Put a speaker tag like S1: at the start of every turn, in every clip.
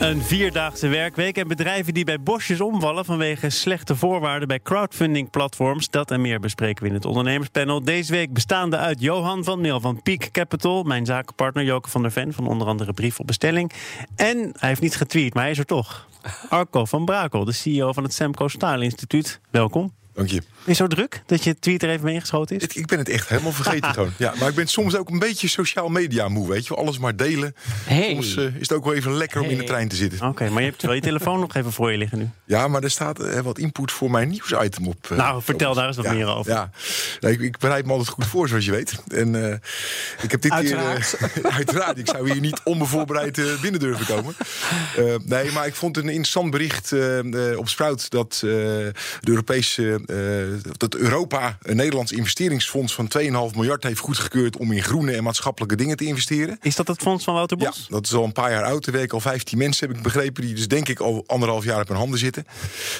S1: Een vierdaagse werkweek en bedrijven die bij bosjes omvallen vanwege slechte voorwaarden bij crowdfunding-platforms. Dat en meer bespreken we in het ondernemerspanel. Deze week bestaande uit Johan van Meel van Peak Capital, mijn zakenpartner Joke van der Ven van onder andere Brief op Bestelling. En hij heeft niet getweet, maar hij is er toch. Arco van Brakel, de CEO van het Semco Staal Instituut. Welkom.
S2: Dank je.
S1: Is zo druk dat je tweet er even mee ingeschoten is?
S2: Het- ik ben het echt helemaal vergeten gewoon. Ja, maar ik ben soms ook een beetje sociaal media moe, weet je wel. Alles maar delen.
S1: Hey.
S2: Soms eh, is het ook wel even lekker om in de trein te zitten.
S1: Oké, maar je hebt wel je telefoon nog even voor je liggen nu.
S2: Ja, maar er staat eh, wat input voor mijn nieuwsitem op. eh,
S1: Nou, vertel daar eens wat
S2: ja,
S1: meer over.
S2: Ja, ik, ik bereid me altijd goed voor, zoals je weet. En eh, ik heb dit
S3: Uiteraard.
S2: keer... eh, uiteraard, ik zou hier niet onbevoorbereid binnen durven komen. Eh, nee, maar ik vond het een interessant bericht op Sprout... dat eh, de Europese... eh, dat Europa een Nederlands investeringsfonds van 2,5 miljard heeft goedgekeurd... om in groene en maatschappelijke dingen te investeren.
S1: Is dat het fonds van Wouter
S2: Ja,
S1: Bos?
S2: dat is al een paar jaar oud. Er werken al 15 mensen, heb ik begrepen. Die dus denk ik al anderhalf jaar op hun handen zitten.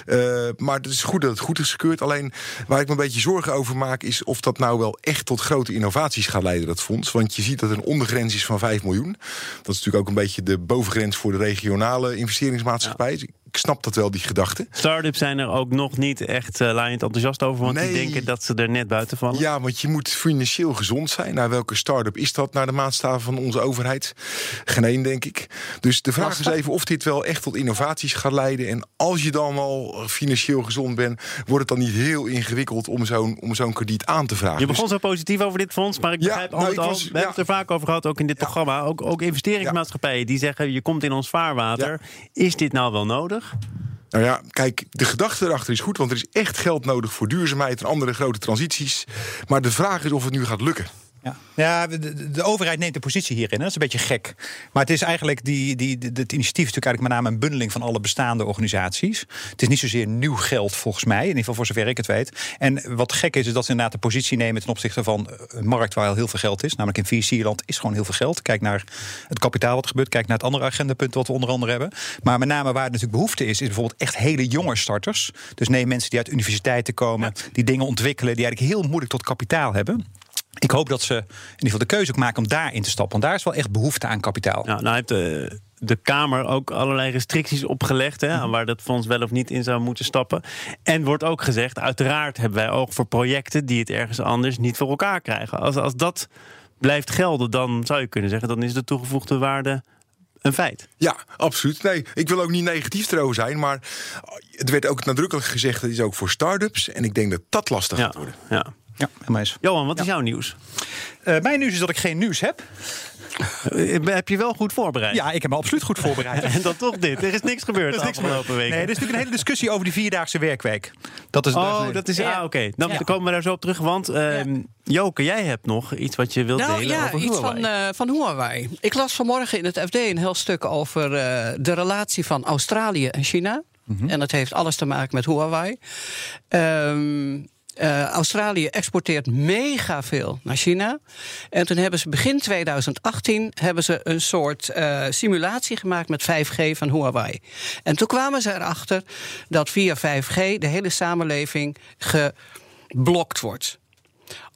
S2: Eh, maar het is goed dat het goed is gekeurd. Alleen waar ik me een beetje zorgen over maak... is of dat nou wel echt tot grote innovaties gaat leiden, dat fonds. Want je ziet dat er een ondergrens is van 5 miljoen. Dat is natuurlijk ook een beetje de bovengrens... voor de regionale investeringsmaatschappij. Ik snap dat wel, die gedachte.
S1: Startups zijn er ook nog niet echt uh, laaiend enthousiast over, want
S2: Nee.
S1: die denken dat ze er net buiten vallen.
S2: Ja, want je moet financieel gezond zijn. Nou, welke start-up is dat naar de maatstaven van onze overheid? Geen één, denk ik. Dus de vraag is even of dit wel echt tot innovaties gaat leiden. En als je dan al financieel gezond bent, wordt het dan niet heel ingewikkeld om zo'n om zo'n krediet aan te vragen.
S1: Je begon zo positief over dit fonds, maar ik
S2: Ja,
S1: begrijp
S2: nou,
S1: al, we hebben het er vaak over gehad, ook in dit
S2: Ja.
S1: programma, ook, ook investeringsmaatschappijen die zeggen, je komt in ons vaarwater. Is dit nou wel nodig?
S2: Nou ja, kijk, de gedachte erachter is goed, want er is echt geld nodig voor duurzaamheid en andere grote transities. Maar de vraag is of het nu gaat lukken.
S3: Ja, ja de, de- de overheid neemt een positie hierin. hè. Dat is een beetje gek. Maar het is eigenlijk die, die, die- het initiatief is natuurlijk eigenlijk met name een bundeling van alle bestaande organisaties. Het is niet zozeer nieuw geld volgens mij, in ieder geval voor zover ik het weet. En wat gek is, is dat ze inderdaad een positie nemen ten opzichte van een markt waar al heel veel geld is. Namelijk in VC-land is gewoon heel veel geld. Kijk naar het kapitaal wat gebeurt. Kijk naar het andere agendapunt wat we onder andere hebben. Maar met name waar het natuurlijk behoefte is, is bijvoorbeeld echt hele jonge starters. Dus neem mensen die uit universiteiten komen, die dingen ontwikkelen, die eigenlijk heel moeilijk tot kapitaal hebben. Ik hoop dat ze in ieder geval de keuze ook maken om daarin te stappen. Want daar is wel echt behoefte aan kapitaal.
S1: Nou, nou heeft de, de Kamer ook allerlei restricties opgelegd hè, aan waar dat fonds wel of niet in zou moeten stappen. En wordt ook gezegd, uiteraard hebben wij oog voor projecten die het ergens anders niet voor elkaar krijgen. Als, als dat blijft gelden, dan zou je kunnen zeggen, dan is de toegevoegde waarde een feit.
S2: Ja, absoluut. Nee, ik wil ook niet negatief erover zijn, maar het werd ook nadrukkelijk gezegd dat is ook voor start-ups. En ik denk dat dat lastig
S1: Ja,
S2: gaat worden.
S1: ja.
S3: Ja, helemaal eens.
S1: Johan, wat is jouw nieuws?
S3: Eh, mijn nieuws is dat ik geen nieuws heb.
S1: Eh, Heb je wel goed voorbereid?
S3: Ja, ik heb me absoluut goed voorbereid.
S1: En dan toch dit. Er is niks gebeurd
S3: Er
S1: de
S3: is niks
S1: afgelopen weken.
S3: Nee, er is natuurlijk een hele discussie over die vierdaagse werkweek. Dat is,
S1: Oh, dat is. Ah, oké. Dan
S4: Ja.
S1: komen we daar zo op terug. Want ehm, Joke, jij hebt nog iets wat je wilt
S4: Nou
S1: delen
S4: ja,
S1: over
S4: iets
S1: Huawei.
S4: van, eh, van Huawei. Ik las vanmorgen in het FD een heel stuk over eh, de relatie van Australië en China. En dat heeft alles te maken met Huawei. Ehm, eh, Australië exporteert mega veel naar China. En toen hebben ze begin 2018 hebben ze een soort eh, simulatie gemaakt met 5G van Huawei. En toen kwamen ze erachter dat via 5G de hele samenleving geblokt wordt.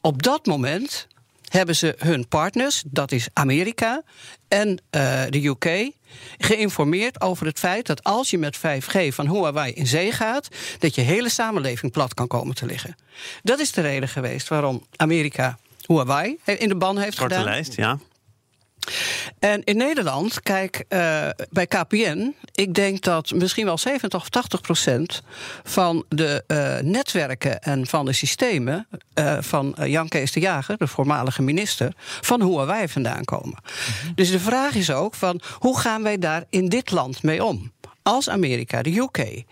S4: Op dat moment hebben ze hun partners, dat is Amerika en eh, de UK, geïnformeerd over het feit dat als je met 5G van Huawei in zee gaat, dat je hele samenleving plat kan komen te liggen. Dat is de reden geweest waarom Amerika Huawei in de ban heeft gedaan.
S1: lijst, ja.
S4: En in Nederland, kijk, eh, bij KPN, ik denk dat misschien wel 70 of 80 procent van de eh, netwerken en van de systemen eh, van Jan Kees de Jager, de voormalige minister, van Huawei vandaan komen. Dus de vraag is ook van hoe gaan wij daar in dit land mee om? Als Amerika, de UK,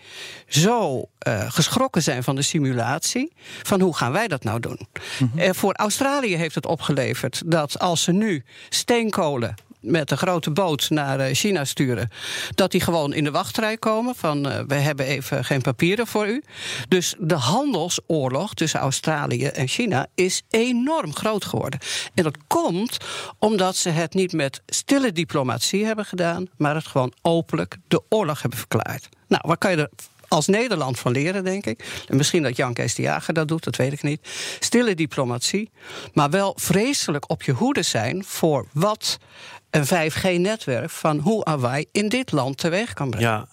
S4: zo geschrokken zijn van de simulatie, van hoe gaan wij dat nou doen? Eh, voor Australië heeft het opgeleverd dat als ze nu steenkolen met een grote boot naar eh, China sturen, dat die gewoon in de wachtrij komen van uh, we hebben even geen papieren voor u. Dus de handelsoorlog tussen Australië en China is enorm groot geworden. En dat komt omdat ze het niet met stille diplomatie hebben gedaan, maar het gewoon openlijk de oorlog hebben verklaard. Nou, wat kan je er als Nederland van leren, denk ik. En misschien dat Jan Kees de Jager dat doet, dat weet ik niet. Stille diplomatie, maar wel vreselijk op je hoede zijn voor wat een 5G-netwerk van Huawei in dit land teweeg kan brengen.
S1: Ja,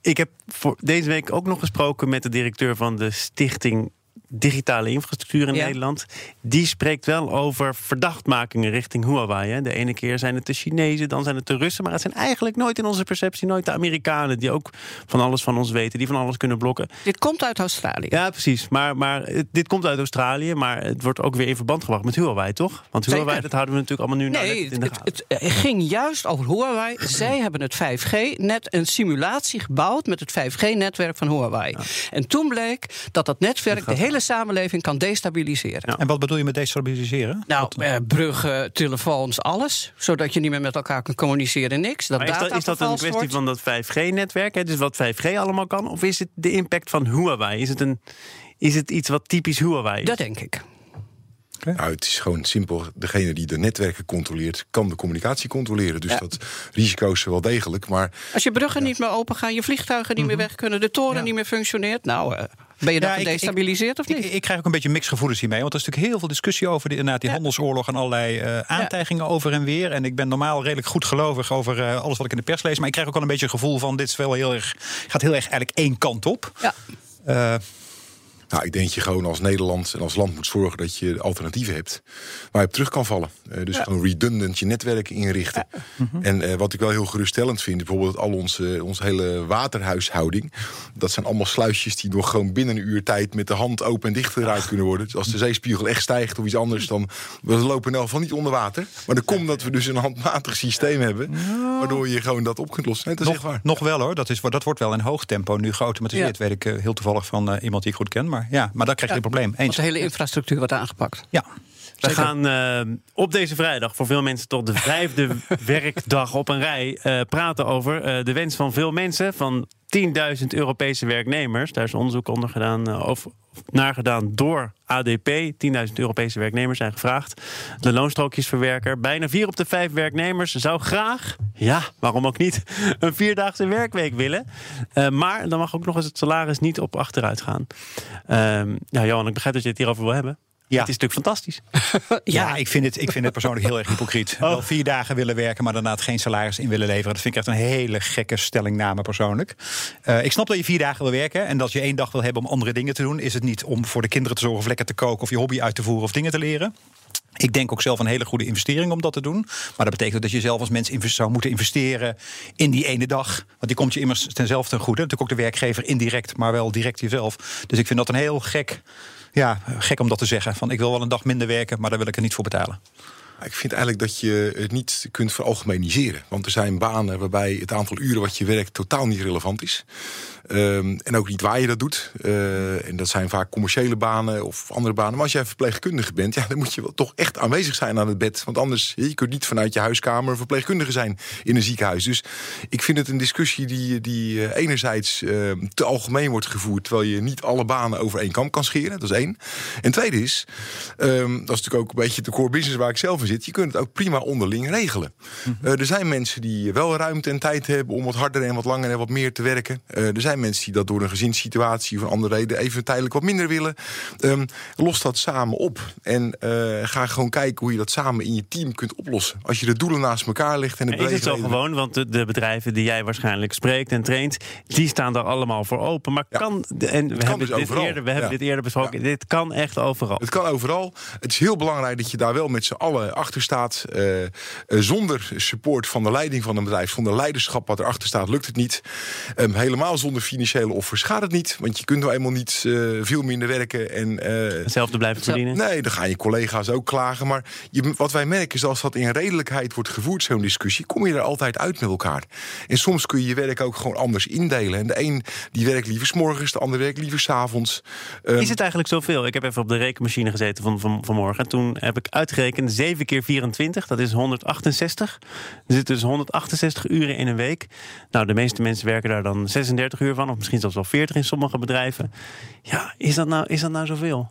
S1: ik heb voor deze week ook nog gesproken met de directeur van de stichting digitale infrastructuur in Nederland. Die spreekt wel over verdachtmakingen richting Huawei. Hè. De ene keer zijn het de Chinezen, dan zijn het de Russen. Maar het zijn eigenlijk nooit in onze perceptie nooit de Amerikanen... die ook van alles van ons weten, die van alles kunnen blokken.
S4: Dit komt uit Australië.
S1: Ja, precies. Maar, maar dit komt uit Australië, maar het wordt ook weer in verband gebracht met Huawei, toch? Want Huawei, dat houden we natuurlijk allemaal nu
S4: nee, in de het, het, het, ging juist over Huawei. Zij hebben het 5G, net een simulatie gebouwd... met het 5G-netwerk van Huawei. En toen bleek dat dat netwerk de hele samenleving kan destabiliseren.
S3: En wat bedoel je met destabiliseren?
S4: Nou, eh, bruggen, telefoons, alles. Zodat je niet meer met elkaar kan communiceren, niks.
S1: Dat is, dat, is dat een kwestie van dat 5G-netwerk? Dus wat 5G allemaal kan? Of is het de impact van Huawei? Is het, een, is het iets wat typisch Huawei is?
S4: Dat denk ik.
S2: Nou, het is gewoon simpel. Degene die de netwerken controleert, kan de communicatie controleren. Dus dat risico's wel degelijk. Maar,
S4: Als je bruggen niet meer open gaan, je vliegtuigen niet meer mhm. weg kunnen, de toren niet meer functioneert. Nou, uh, ben je dan gedestabiliseerd of niet?
S3: Ik, ik, krijg ook een beetje mixed gevoelens hiermee. Want er is natuurlijk heel veel discussie over die, inderdaad, die handelsoorlog en allerlei uh, aantijgingen over en weer. En ik ben normaal redelijk goed gelovig over uh, alles wat ik in de pers lees. Maar ik krijg ook wel een beetje een gevoel van dit is wel heel erg, gaat heel erg eigenlijk één kant op. Ja.
S2: Uh, nou, ik denk dat je gewoon als Nederland en als land moet zorgen dat je alternatieven hebt waar je op terug kan vallen. Uh, dus gewoon redundant je netwerk inrichten. Mhm. En uh, wat ik wel heel geruststellend vind, bijvoorbeeld al onze, onze hele waterhuishouding. Dat zijn allemaal sluisjes die nog gewoon binnen een uur tijd met de hand open en dicht gedraaid kunnen worden. Dus als de zeespiegel echt stijgt of iets anders, dan we lopen in van niet onder water. Maar dan komt dat we dus een handmatig systeem hebben, waardoor je gewoon dat op kunt lossen.
S3: Nee, dat nog, waar. nog wel hoor, dat, is, dat wordt wel in hoog tempo nu geautomatiseerd. Weet ik uh, heel toevallig van iemand die ik goed ken maar, ja, maar dan krijg je een probleem.
S4: Eens. de hele infrastructuur wordt aangepakt.
S3: Ja.
S1: We gaan uh, op deze vrijdag, voor veel mensen tot de vijfde werkdag op een rij, uh, praten over uh, de wens van veel mensen, van 10.000 Europese werknemers. Daar is onderzoek onder gedaan, over, naar gedaan door ADP. 10.000 Europese werknemers zijn gevraagd. De loonstrookjesverwerker. Bijna vier op de vijf werknemers zou graag, ja, waarom ook niet, een vierdaagse werkweek willen. Uh, maar dan mag ook nog eens het salaris niet op achteruit gaan. Uh, ja, Johan, ik begrijp dat je het hierover wil hebben. Ja. Het is natuurlijk fantastisch.
S3: ja, ik, vind het, ik vind het persoonlijk heel erg hypocriet. Oh. Wel vier dagen willen werken, maar daarna geen salaris in willen leveren. Dat vind ik echt een hele gekke stellingname persoonlijk. Uh, ik snap dat je vier dagen wil werken en dat je één dag wil hebben om andere dingen te doen. Is het niet om voor de kinderen te zorgen of lekker te koken of je hobby uit te voeren of dingen te leren? Ik denk ook zelf een hele goede investering om dat te doen. Maar dat betekent dat je zelf als mens zou moeten investeren in die ene dag. Want die komt je immers ten zelf ten goede. Natuurlijk ook de werkgever indirect, maar wel direct jezelf. Dus ik vind dat een heel gek ja, gek om dat te zeggen. Van ik wil wel een dag minder werken, maar daar wil ik er niet voor betalen.
S2: Ik vind eigenlijk dat je het niet kunt veralgemeniseren. Want er zijn banen waarbij het aantal uren wat je werkt totaal niet relevant is. Um, en ook niet waar je dat doet. Uh, en dat zijn vaak commerciële banen of andere banen. Maar als jij verpleegkundige bent, ja, dan moet je wel toch echt aanwezig zijn aan het bed. Want anders, je kunt niet vanuit je huiskamer verpleegkundige zijn in een ziekenhuis. Dus ik vind het een discussie die, die uh, enerzijds uh, te algemeen wordt gevoerd. Terwijl je niet alle banen over één kam kan scheren. Dat is één. En tweede is, um, dat is natuurlijk ook een beetje de core business waar ik zelf in zit. Je kunt het ook prima onderling regelen. Mm -hmm. er zijn mensen die wel ruimte en tijd hebben om wat harder en wat langer en wat meer te werken. er zijn mensen die dat door een gezinssituatie of een andere reden even tijdelijk wat minder willen. Um, los dat samen op. En uh, ga gewoon kijken hoe je dat samen in je team kunt oplossen. Als je de doelen naast elkaar legt en het
S1: Is het zo gewoon? Want de, de, bedrijven die jij waarschijnlijk spreekt en traint, die staan daar allemaal voor open. Maar
S2: ja.
S1: kan. En we hebben, dus dit, eerder, we hebben ja. dit eerder besproken. Ja. Dit kan echt overal.
S2: Het kan overal. Het is heel belangrijk dat je daar wel met z'n allen achter staat. Uh, uh, zonder support van de leiding van een bedrijf, zonder leiderschap wat erachter staat, lukt het niet. Um, helemaal zonder financiële offers gaat het niet. Want je kunt nou eenmaal niet eh, veel minder werken. En, eh,
S1: Hetzelfde blijven verdienen.
S2: Nee, dan gaan je collega's ook klagen. Maar je, wat wij merken is als dat in redelijkheid wordt gevoerd, zo'n discussie, kom je er altijd uit met elkaar. En soms kun je je werk ook gewoon anders indelen. En de een die werkt liever 's morgens, de ander werkt liever 's avonds. Ehm,
S1: Is het eigenlijk zoveel? Ik heb even op de rekenmachine gezeten van, van, vanmorgen. En toen heb ik uitgerekend 7 keer 24, dat is 168. Er zitten dus 168 uren in een week. Nou, de meeste mensen werken daar dan 36 uur of misschien zelfs wel 40 in sommige bedrijven. Ja, is dat nou, is dat nou zoveel?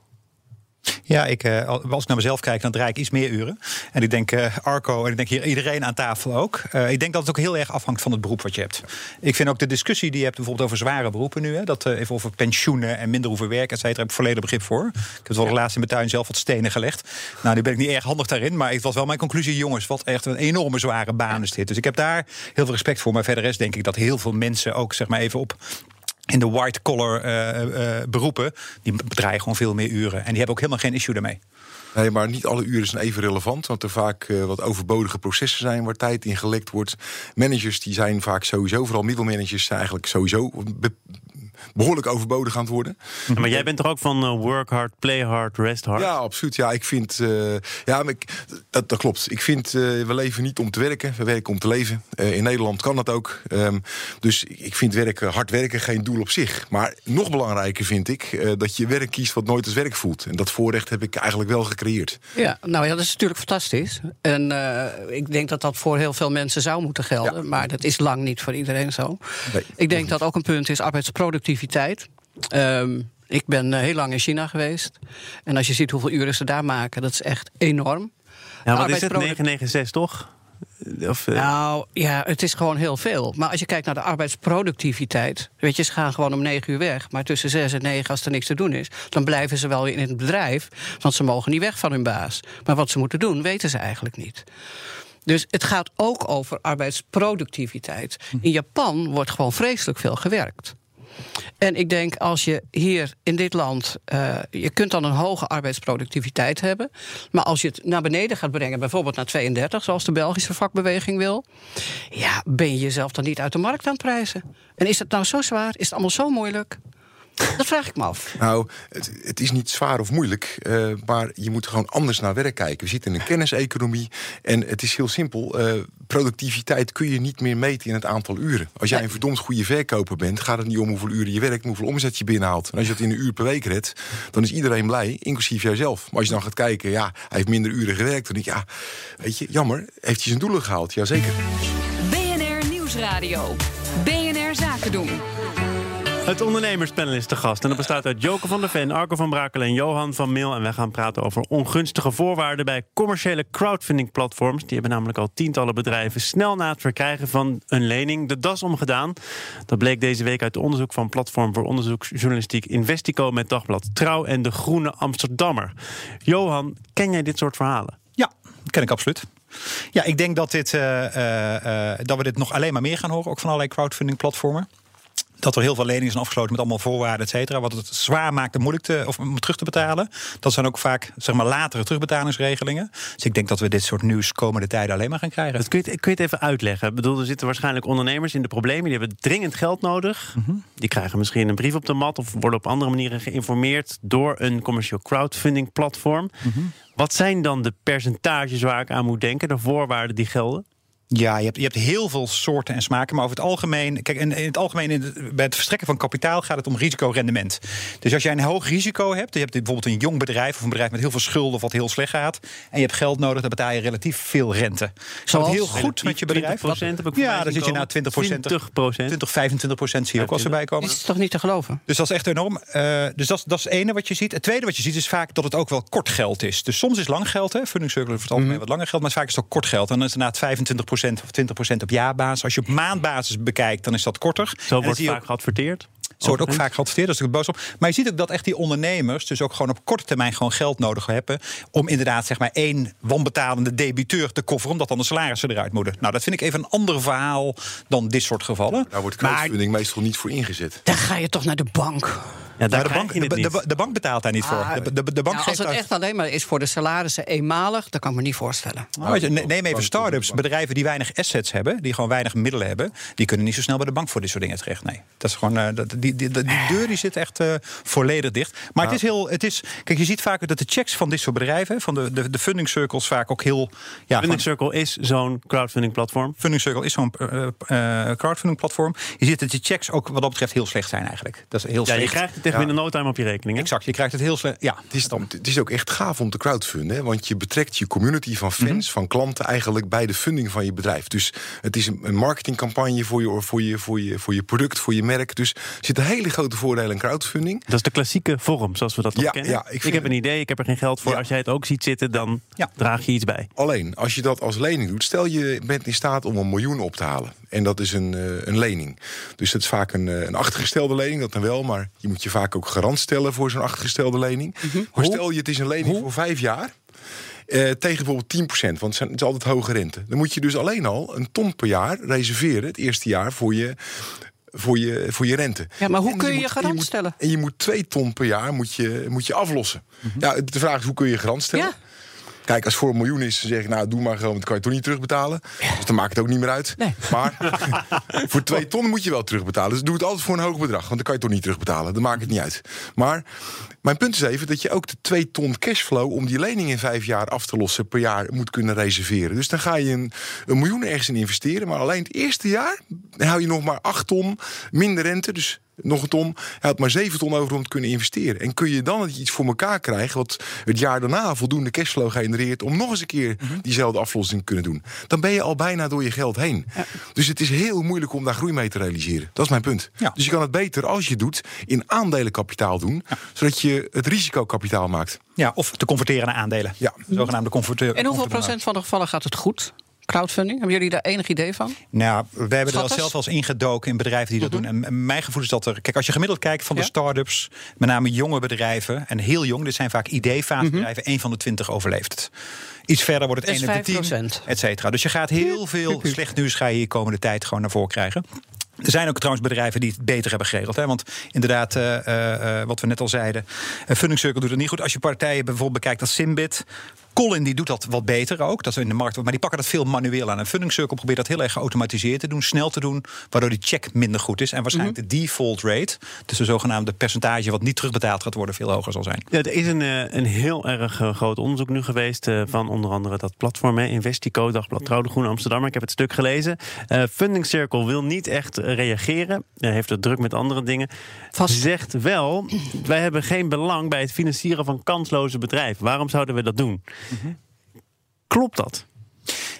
S3: Ja, ik, eh, als ik naar mezelf kijk, dan draai ik iets meer uren. En ik denk eh, Arco en ik denk hier iedereen aan tafel ook. Eh, ik denk dat het ook heel erg afhangt van het beroep wat je hebt. Ik vind ook de discussie die je hebt bijvoorbeeld over zware beroepen nu. Hè, dat even over pensioenen en minder hoeven werken, et cetera, heb ik volledig begrip voor. Ik heb het wel laatst in mijn tuin zelf wat stenen gelegd. Nou, nu ben ik niet erg handig daarin. Maar het was wel mijn conclusie, jongens, wat echt een enorme zware baan is dit. Dus ik heb daar heel veel respect voor. Maar verder is denk ik dat heel veel mensen ook, zeg maar even op in de white-collar eh, eh, beroepen, die draaien gewoon veel meer uren. En die hebben ook helemaal geen issue daarmee.
S2: Nee, maar niet alle uren zijn even relevant. Want er vaak eh, wat overbodige processen zijn waar tijd in gelekt wordt. Managers die zijn vaak sowieso, vooral middelmanagers, zijn eigenlijk sowieso behoorlijk overbodig aan het worden.
S1: Maar jij bent toch ook van eh, work hard, play hard, rest hard?
S2: Ja, absoluut. Ja, ik vind. eh, ja, maar ik, dat, dat klopt. Ik vind. eh, we leven niet om te werken, we werken om te leven. Eh, in Nederland kan dat ook. Ehm, dus ik vind werken, hard werken geen doel op zich. Maar nog belangrijker vind ik eh, dat je werk kiest wat nooit als werk voelt. En dat voorrecht heb ik eigenlijk wel gecreëerd.
S4: Ja, nou ja, dat is natuurlijk fantastisch. En eh, ik denk dat dat voor heel veel mensen zou moeten gelden.
S2: Ja.
S4: Maar dat is lang niet voor iedereen zo.
S2: Nee,
S4: ik denk dat ook een punt is arbeidsproductiviteit. Ehm, ik ben eh, heel lang in China geweest. En als je ziet hoeveel uren ze daar maken, dat is echt enorm.
S1: Ja, wat is het?
S4: Arbeidsproduct-
S1: 996 toch? Of, eh,
S4: Nou ja, het is gewoon heel veel. Maar als je kijkt naar de arbeidsproductiviteit. Weet je, ze gaan gewoon om negen uur weg. Maar tussen zes en negen, als er niks te doen is. dan blijven ze wel in het bedrijf. Want ze mogen niet weg van hun baas. Maar wat ze moeten doen, weten ze eigenlijk niet. Dus het gaat ook over arbeidsproductiviteit. In Japan wordt gewoon vreselijk veel gewerkt. En ik denk als je hier in dit land. eh, je kunt dan een hoge arbeidsproductiviteit hebben. Maar als je het naar beneden gaat brengen, bijvoorbeeld naar 32, zoals de Belgische vakbeweging wil. Ja, ben je jezelf dan niet uit de markt aan het prijzen? En is het nou zo zwaar? Is het allemaal zo moeilijk? Dat vraag ik me af.
S2: Nou, het, het is niet zwaar of moeilijk, eh, maar je moet gewoon anders naar werk kijken. We zitten in een kenniseconomie en het is heel simpel. eh, productiviteit kun je niet meer meten in het aantal uren. Als jij een verdomd goede verkoper bent, gaat het niet om hoeveel uren je werkt, maar hoeveel omzet je binnenhaalt. En als je dat in een uur per week redt, dan is iedereen blij, inclusief jijzelf. Maar als je dan gaat kijken, ja, hij heeft minder uren gewerkt, dan denk je, ja, weet je, jammer, heeft hij zijn doelen gehaald? Jazeker.
S5: BNR Nieuwsradio. BNR Zaken doen.
S1: Het ondernemerspanel is te gast. En dat bestaat uit Joke van der Ven, Arco van Brakel en Johan van Meel. En wij gaan praten over ongunstige voorwaarden bij commerciële crowdfunding-platforms. Die hebben namelijk al tientallen bedrijven snel na het verkrijgen van een lening de das omgedaan. Dat bleek deze week uit onderzoek van Platform voor Onderzoeksjournalistiek Investico met Dagblad Trouw en de Groene Amsterdammer. Johan, ken jij dit soort verhalen?
S3: Ja, ken ik absoluut. Ja, ik denk dat, dit, eh, eh, eh, dat we dit nog alleen maar meer gaan horen, ook van allerlei crowdfunding platformen. Dat er heel veel leningen zijn afgesloten met allemaal voorwaarden, et cetera. Wat het zwaar maakt en moeilijk te, of, om terug te betalen. Dat zijn ook vaak zeg maar, latere terugbetalingsregelingen. Dus ik denk dat we dit soort nieuws komende tijden alleen maar gaan krijgen.
S1: Dat kun, je, kun je het even uitleggen? Ik bedoel, er zitten waarschijnlijk ondernemers in de problemen. Die hebben dringend geld nodig. Die krijgen misschien een brief op de mat... of worden op andere manieren geïnformeerd... door een commercieel crowdfunding platform. Wat zijn dan de percentages waar ik aan moet denken? De voorwaarden die gelden?
S3: Ja, je hebt, je hebt heel veel soorten en smaken. Maar over het algemeen. Kijk, in, in het algemeen, in het- bij het verstrekken van kapitaal gaat het om risicorendement. Dus als jij een hoog risico hebt, je hebt bijvoorbeeld een jong bedrijf of een bedrijf met heel veel schulden of wat heel slecht gaat. En je hebt geld nodig, dan betaal je relatief veel rente.
S4: Zoals?
S3: heel goed met je bedrijf.
S1: 20% heb ik
S3: ja, dan zit je na
S1: komen.
S3: 20
S1: 20 procent.
S3: 20, 25 procent zie je ook als erbij komen.
S4: Dit is toch niet te geloven?
S3: Dus dat is echt enorm. Eh, dus dat, is- dat is het ene wat je ziet. Het tweede wat je ziet is vaak dat het ook wel kort geld is. Dus soms is lang geld, hè, funding circular voor het algemeen wat langer geld, maar vaak is het ook kort geld. En dan is het inderdaad 25% of 20% op jaarbasis. Als je op maandbasis bekijkt, dan is dat korter. En
S1: Zo wordt vaak
S3: ook-
S1: geadverteerd.
S3: zo wordt ook vaak geadverteerd, dat is boos op. Maar je ziet ook dat echt die ondernemers dus ook gewoon op korte termijn gewoon geld nodig hebben. om inderdaad zeg maar één wanbetalende debiteur te kofferen, omdat dan de salarissen eruit moeten. Nou, dat vind ik even een ander verhaal dan dit soort gevallen.
S2: Daar wordt
S3: Maar-
S2: crowdfunding meestal niet voor ingezet.
S4: Dan ga je toch naar de bank.
S1: Ja, daar
S3: Maar de, bank,
S1: je
S3: de,
S1: niet.
S3: de, de bank betaalt daar niet
S4: Ah,
S3: voor. De, de, de bank
S4: Nou, als het echt alleen maar is voor de salarissen eenmalig, dat kan ik me niet voorstellen.
S3: Je, ne- neem even start-ups, bedrijven die weinig assets hebben, die gewoon weinig middelen hebben, die kunnen niet zo snel bij de bank voor dit soort dingen terecht. Nee, dat is gewoon, eh, dat, die, die, die, die deur die zit echt eh, volledig dicht. Maar het is heel, het is, kijk, je ziet vaak dat de checks van dit soort bedrijven, van de, de, de funding circles, vaak ook heel, ja,
S1: Funding Circle is zo'n crowdfunding platform.
S3: Funding Circle is zo'n eh, eh, crowdfunding platform. Je ziet dat de checks ook wat dat betreft heel slecht zijn eigenlijk. Dat is heel
S1: Ja,
S3: slecht.
S1: je krijgt echt binnen no time op je rekening. Hè?
S3: Exact, je krijgt het heel slecht. Ja,
S2: Het is, het is ook echt gaaf om te crowdfunden. Hè? Want je betrekt je community van fans, van klanten eigenlijk bij de funding van je bedrijf. Dus het is een, een marketingcampagne voor je, voor, je, voor, je, voor je product, voor je merk. Dus er zitten hele grote voordelen in crowdfunding.
S1: Dat is de klassieke vorm, zoals we dat toch
S2: Ja,
S1: kennen.
S2: ja, ik
S1: heb een idee, ik heb er geen geld voor.
S2: Ja.
S1: Als jij het ook ziet zitten, dan
S3: Ja.
S1: draag je iets bij.
S2: Alleen, als je dat als lening doet, stel je bent in staat om een miljoen op te halen. En dat is een, eh, een lening. Dus dat is vaak een, eh, een achtergestelde lening, dat dan wel. Maar je moet je vaak ook garant stellen voor zo'n achtergestelde lening. Maar stel je, het is een lening voor vijf jaar. eh, tegen bijvoorbeeld 10%, want het, is altijd hoge rente. Dan moet je dus alleen al een ton per jaar reserveren, het eerste jaar, voor je, voor je, voor je rente.
S4: Ja, maar hoe
S2: En
S4: kun je
S2: moet-
S4: je
S2: en
S4: garant
S2: moet-
S4: stellen?
S2: En je moet twee ton per jaar moet je, moet je aflossen. Ja, de vraag is, hoe kun je garant stellen?
S4: Ja.
S2: Kijk, als het voor een miljoen is, dan zeg ik, nou, doe maar gewoon, want dan kan je toch niet terugbetalen. Dus dan maakt het ook niet meer uit.
S4: Nee.
S2: Maar voor twee ton moet je wel terugbetalen. Dus doe het altijd voor een hoog bedrag, want dan kan je toch niet terugbetalen. Dan maakt het niet uit. Maar mijn punt is even dat je ook de twee ton cashflow om die lening in vijf jaar af te lossen per jaar moet kunnen reserveren. Dus dan ga je een, een miljoen ergens in investeren, maar alleen het eerste jaar hou je nog maar acht ton minder rente. Dus nog een ton. Hij had maar 7 ton over om te kunnen investeren. En kun je dan iets voor elkaar krijgen wat het jaar daarna voldoende cashflow genereert om nog eens een keer
S3: Mhm.
S2: diezelfde aflossing te kunnen doen. Dan ben je al bijna door je geld heen. Dus het is heel moeilijk om daar groei mee te realiseren. Dat is mijn punt.
S3: Ja.
S2: Dus je kan het beter als je het doet in aandelenkapitaal doen, zodat je het risicokapitaal maakt.
S3: ja, of te converteren naar aandelen.
S2: Ja.
S3: Zogenaamde converteur.
S4: En hoeveel procent van de gevallen gaat het goed? Crowdfunding, hebben jullie daar enig idee van?
S3: Nou, we hebben er
S4: Schatters?
S3: zelf eens ingedoken in bedrijven die dat doen. En- mijn gevoel is dat er. Kijk, als je gemiddeld kijkt van de
S4: Ja.
S3: start-ups, met name jonge bedrijven en heel jong, dit zijn vaak idee-fasebedrijven, één van de twintig overleeft het. Iets verder wordt het
S4: Dat is
S3: 1 op de 10,
S4: 5%.
S3: et cetera. Dus je gaat heel veel slecht nieuws ga je hier komende tijd gewoon naar voren krijgen. Er zijn ook trouwens bedrijven die het beter hebben geregeld. Hè? Want inderdaad, eh, eh, eh, wat we net al zeiden, eh, Funding Circle doet het niet goed. Als je partijen bijvoorbeeld bekijkt als Simbit. Colin die doet dat wat beter ook. Dat is in de markt. Maar die pakken dat veel manueel aan. En Funding Circle probeert dat heel erg geautomatiseerd te doen, snel te doen, waardoor die check minder goed is. En waarschijnlijk
S4: Mhm.
S3: de default rate, dus de zogenaamde percentage wat niet terugbetaald gaat worden, veel hoger zal zijn.
S1: Ja, er is een, eh, een heel erg eh, groot onderzoek nu geweest eh, van onder andere dat platform, hè, Investico, Dagblad Trouw, de Groene Amsterdammer. Ik heb het stuk gelezen. Eh, Funding Circle wil niet echt reageren. Hij heeft het druk met andere dingen.
S4: Vast.
S1: Zegt wel, wij hebben geen belang bij het financieren van kansloze bedrijven. Waarom zouden we dat doen? Klopt dat?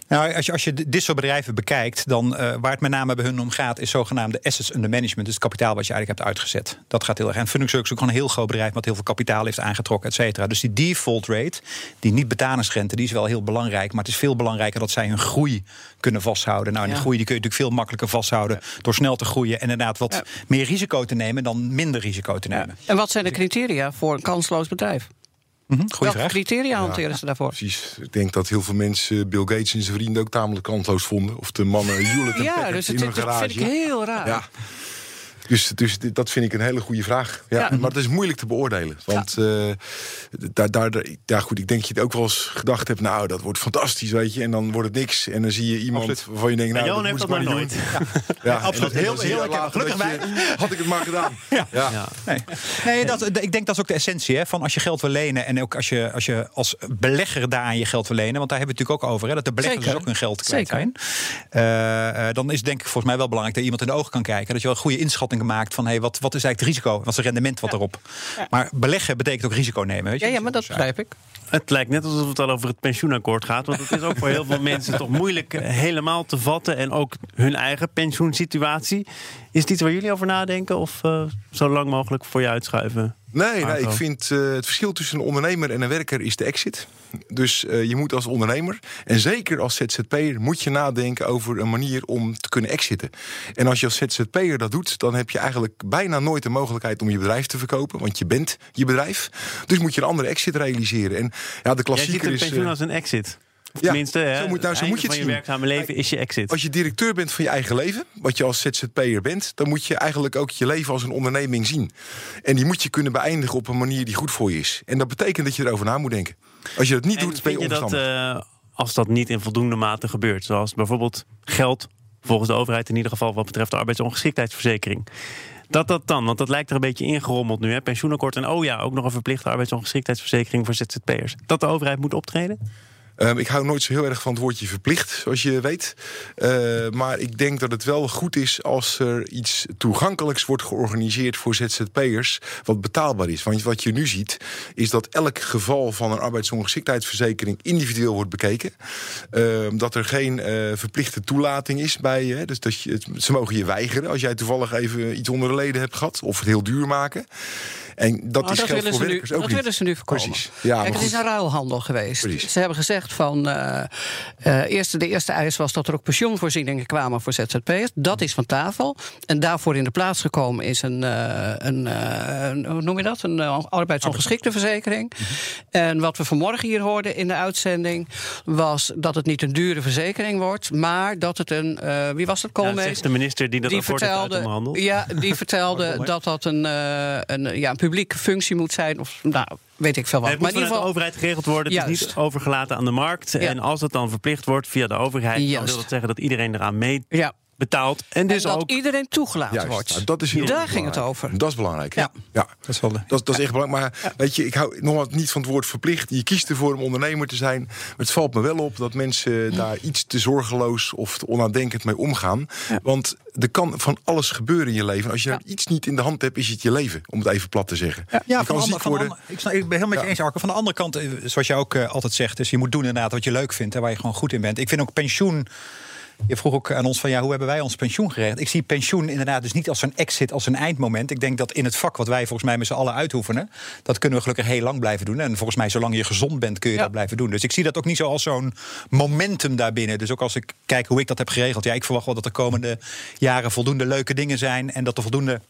S3: Nou, als je, als je dit soort bedrijven bekijkt, dan eh, waar het met name bij hun om gaat, is zogenaamde assets under management. Dus het kapitaal wat je eigenlijk hebt uitgezet. Dat gaat heel erg. En Funding Circle is ook gewoon een heel groot bedrijf wat heel veel kapitaal heeft aangetrokken, et cetera. Dus die default rate, die niet betalingsrente, die is wel heel belangrijk. Maar het is veel belangrijker dat zij hun groei kunnen vasthouden. Nou, en die
S4: Ja.
S3: groei die kun je natuurlijk veel makkelijker vasthouden door snel te groeien en inderdaad wat
S4: Ja.
S3: meer risico te nemen dan minder risico te nemen.
S4: En wat zijn de criteria voor een kansloos bedrijf?
S3: Mhm, Goeie
S4: Welke
S3: vraag.
S4: criteria hanteren ze daarvoor?
S2: Precies. Ik denk dat heel veel mensen Bill Gates en zijn vrienden ook tamelijk kansloos vonden. Of de mannen Hewlett en
S4: Ja,
S2: Packard
S4: dus
S2: in
S4: het, dat
S2: garage.
S4: vind ik heel raar.
S2: Ja. Dus, dus dat vind ik een hele goede vraag. Ja,
S4: Ja.
S2: Maar het is moeilijk te beoordelen. Want eh, daar, daar, daar- ja, goed, ik denk dat je het ook wel eens gedacht hebt... nou, dat wordt fantastisch, weet je. En dan wordt het niks. En dan zie je iemand
S3: Absoluut.
S2: waarvan je denkt... nou, dat
S1: heeft
S2: moet
S1: dat
S2: maar
S1: nooit.
S2: doen. Ja,
S3: absoluut.
S2: dan-
S3: Heel- heel
S2: dat
S3: Gelukkig
S2: je- Had ik het maar gedaan. Ja.
S1: Ja.
S3: Nee, nee dat, ik denk dat is ook de essentie. Hè, van als je geld wil lenen en ook als je, als je als belegger daaraan je geld wil lenen. Want daar hebben we het natuurlijk ook over. Hè, dat de beleggers
S4: Zeker.
S3: dus ook hun geld kwijt
S4: Zeker.
S3: zijn. Eh, eh, dan is het denk ik volgens mij wel belangrijk dat je iemand in de ogen kan kijken. Dat je wel een goede inschatting maakt van hey, wat, wat is eigenlijk het risico? Wat is het rendement wat erop? Maar beleggen betekent ook risico nemen. Weet je?
S4: Ja, ja, maar dat
S3: Dus,
S4: begrijp ik.
S1: Het lijkt net alsof het al over het pensioenakkoord gaat. Want het is ook voor heel veel mensen toch moeilijk eh, helemaal te vatten. En ook hun eigen pensioensituatie. Is het iets waar jullie over nadenken? Of eh, zo lang mogelijk voor je uitschuiven?
S2: Nee, nee, ik vind eh, het verschil tussen een ondernemer en een werker is de exit. Dus eh, je moet als ondernemer, en zeker als ZZP'er, moet je nadenken over een manier om te kunnen exiten. En als je als ZZP'er dat doet, dan heb je eigenlijk bijna nooit de mogelijkheid om je bedrijf te verkopen. Want je bent je bedrijf. Dus moet je een andere exit realiseren. En ja, de
S1: Jij ziet
S2: klassieker
S1: een
S2: is.
S1: pensioen
S2: eh,
S1: als een exit. Tenminste, hè,
S2: zo moet, nou, zo moet je het
S1: van je werkzame leven is je exit.
S2: Als je directeur bent van je eigen leven, wat je als ZZP'er bent, dan moet je eigenlijk ook je leven als een onderneming zien. En die moet je kunnen beëindigen op een manier die goed voor je is. En dat betekent dat je erover na moet denken. Als je dat niet
S1: En
S2: doet, ben je
S1: dat
S2: onverstandig.
S1: eh, als dat niet in voldoende mate gebeurt, zoals bijvoorbeeld geld volgens de overheid in ieder geval wat betreft de arbeidsongeschiktheidsverzekering. Dat dat dan, want dat lijkt er een beetje ingerommeld nu, hè? pensioenakkoord en oh ja, ook nog een verplichte arbeidsongeschiktheidsverzekering voor ZZP'ers. Dat de overheid moet optreden?
S2: Ehm, ik hou nooit zo heel erg van het woordje verplicht, zoals je weet. Eh, maar ik denk dat het wel goed is als er iets toegankelijks wordt georganiseerd voor ZZP'ers, wat betaalbaar is. Want wat je nu ziet, is dat elk geval van een arbeidsongeschiktheidsverzekering individueel wordt bekeken. Ehm, dat er geen eh, verplichte toelating is bij je. Dus dat je, ze mogen je weigeren als jij toevallig even iets onder de leden hebt gehad, of het heel duur maken. En dat
S4: Maar
S2: is
S4: dat
S2: voor
S4: nu,
S2: werkers ook
S4: dat
S2: niet.
S4: willen ze nu voorkomen.
S2: Precies. Ja,
S4: Kijk, het is een ruilhandel geweest.
S2: Precies.
S4: Ze hebben gezegd van. eh eh, eerste, de eerste eis was dat er ook pensioenvoorzieningen kwamen voor ZZP'ers. Dat is van tafel. En daarvoor in de plaats gekomen is een. eh, een, eh, hoe noem je dat? Een uh, arbeidsongeschikteverzekering. En wat we vanmorgen hier hoorden in de uitzending. was dat het niet een dure verzekering wordt. maar dat het een. eh, wie was?
S1: Ja,
S4: Koolmees?
S1: zegt de minister die dat
S4: die
S1: rapport heeft
S4: vertelde, ja, die vertelde dat dat een, eh, een, ja, een publieke functie moet zijn. Of nou, weet ik veel wat.
S1: Het moet
S4: maar in ieder
S1: de
S4: geval.
S1: overheid geregeld worden. Het is
S4: Juist.
S1: niet overgelaten aan de markt. En als het dan verplicht wordt via de overheid, dan
S4: Juist.
S1: wil dat zeggen dat iedereen eraan mee
S4: Ja.
S1: Betaalt. En dus
S4: en dat
S1: ook
S4: iedereen toegelaten
S2: Juist,
S4: wordt.
S2: nou, dat is heel
S4: Daar ging het over.
S2: Dat is belangrijk.
S4: Ja.
S2: ja.
S3: Dat is wel de-
S2: Dat, dat is echt belangrijk. Maar weet je, ik hou nogmaals niet van het woord verplicht. Je kiest ervoor om ondernemer te zijn. Maar het valt me wel op dat mensen daar iets te zorgeloos of te onnadenkend mee omgaan. Want er kan van alles gebeuren in je leven. Als je iets niet in de hand hebt, is het je leven. Om het even plat te zeggen.
S3: Ja,
S2: je
S3: van
S2: kan
S3: de
S2: ziek
S3: ander- van de
S2: worden.
S3: ander- ik, ben helemaal met je eens, Arco. Van de andere kant, eh, zoals je ook eh, altijd zegt... dus je moet doen inderdaad wat je leuk vindt en waar je gewoon goed in bent. Ik vind ook pensioen... Je vroeg ook aan ons van ja, hoe hebben wij ons pensioen geregeld? Ik zie pensioen inderdaad dus niet als een exit, als een eindmoment. Ik denk dat in het vak wat wij volgens mij met z'n allen uitoefenen, dat kunnen we gelukkig heel lang blijven doen. En volgens mij, zolang je gezond bent, kun je
S4: Ja.
S3: dat blijven doen. Dus ik zie dat ook niet zo als zo'n momentum daarbinnen. Dus ook als ik kijk hoe ik dat heb geregeld, ja, ik verwacht wel dat de komende jaren voldoende leuke dingen zijn en dat er voldoende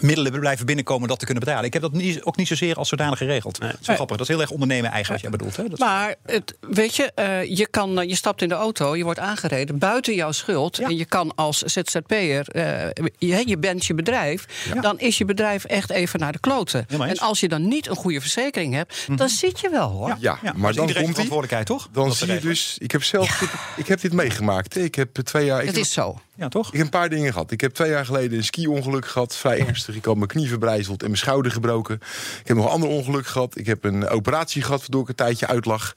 S3: middelen blijven binnenkomen dat te kunnen betalen. Ik heb dat niet, ook niet zozeer als zodanig geregeld. Dat is wel grappig. Dat is heel erg ondernemen eigen wat jij bedoelt. Hè? Dat is-
S4: Maar het, weet je, eh, je, kan, eh, je stapt in de auto, je wordt aangereden buiten jouw schuld.
S3: Ja.
S4: En je kan als ZZP'er, eh je, je bent je bedrijf. Dan is je bedrijf echt even naar de kloten. En.
S3: Mhm.
S4: als je dan niet een goede verzekering hebt, dan zit je wel hoor.
S2: Ja,
S3: Ja,
S2: maar
S3: dus
S2: dan komt hij.
S3: verantwoordelijkheid, toch?
S2: Dan zie je dus, ik heb zelf dit, ik heb dit meegemaakt. Ik heb twee jaar. Ik
S4: Het
S2: heb-
S4: is zo.
S3: Ja, toch?
S2: Ik heb een paar dingen gehad. Ik heb twee jaar geleden een ski-ongeluk gehad. Vrij ernstig. Ik had mijn knie verbrijzeld en mijn schouder gebroken. Ik heb nog een ander ongeluk gehad. Ik heb een operatie gehad waardoor ik een tijdje uitlag.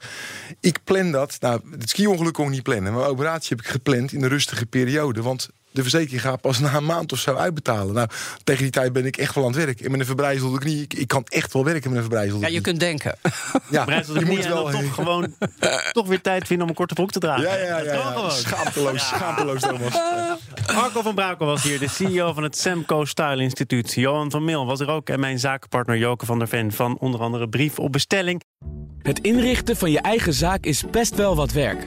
S2: Ik plan dat. Nou, het ski-ongeluk kon ik niet plannen. Mijn operatie heb ik gepland in een rustige periode. Want de verzekering gaat pas na een maand of zo uitbetalen. Nou, tegen die tijd ben ik echt wel aan het werk. En met een verbrijzelde knie, ik, ik kan echt wel werken met een verbrijzelde
S4: Ja, je
S2: knie.
S4: kunt denken.
S2: Ja, je moet
S1: en dan
S2: wel...
S1: toch gewoon toch weer tijd vinden om een korte broek te dragen.
S2: Ja, ja, ja. Ja. Schaamteloos, schaamteloos, Thomas.
S1: Marco van Brakel was hier, de CEO van het Semco Style Instituut. Johan van Mil was er ook en mijn zakenpartner Joke van der Ven van onder andere Brief op Bestelling.
S6: Het inrichten van je eigen zaak is best wel wat werk.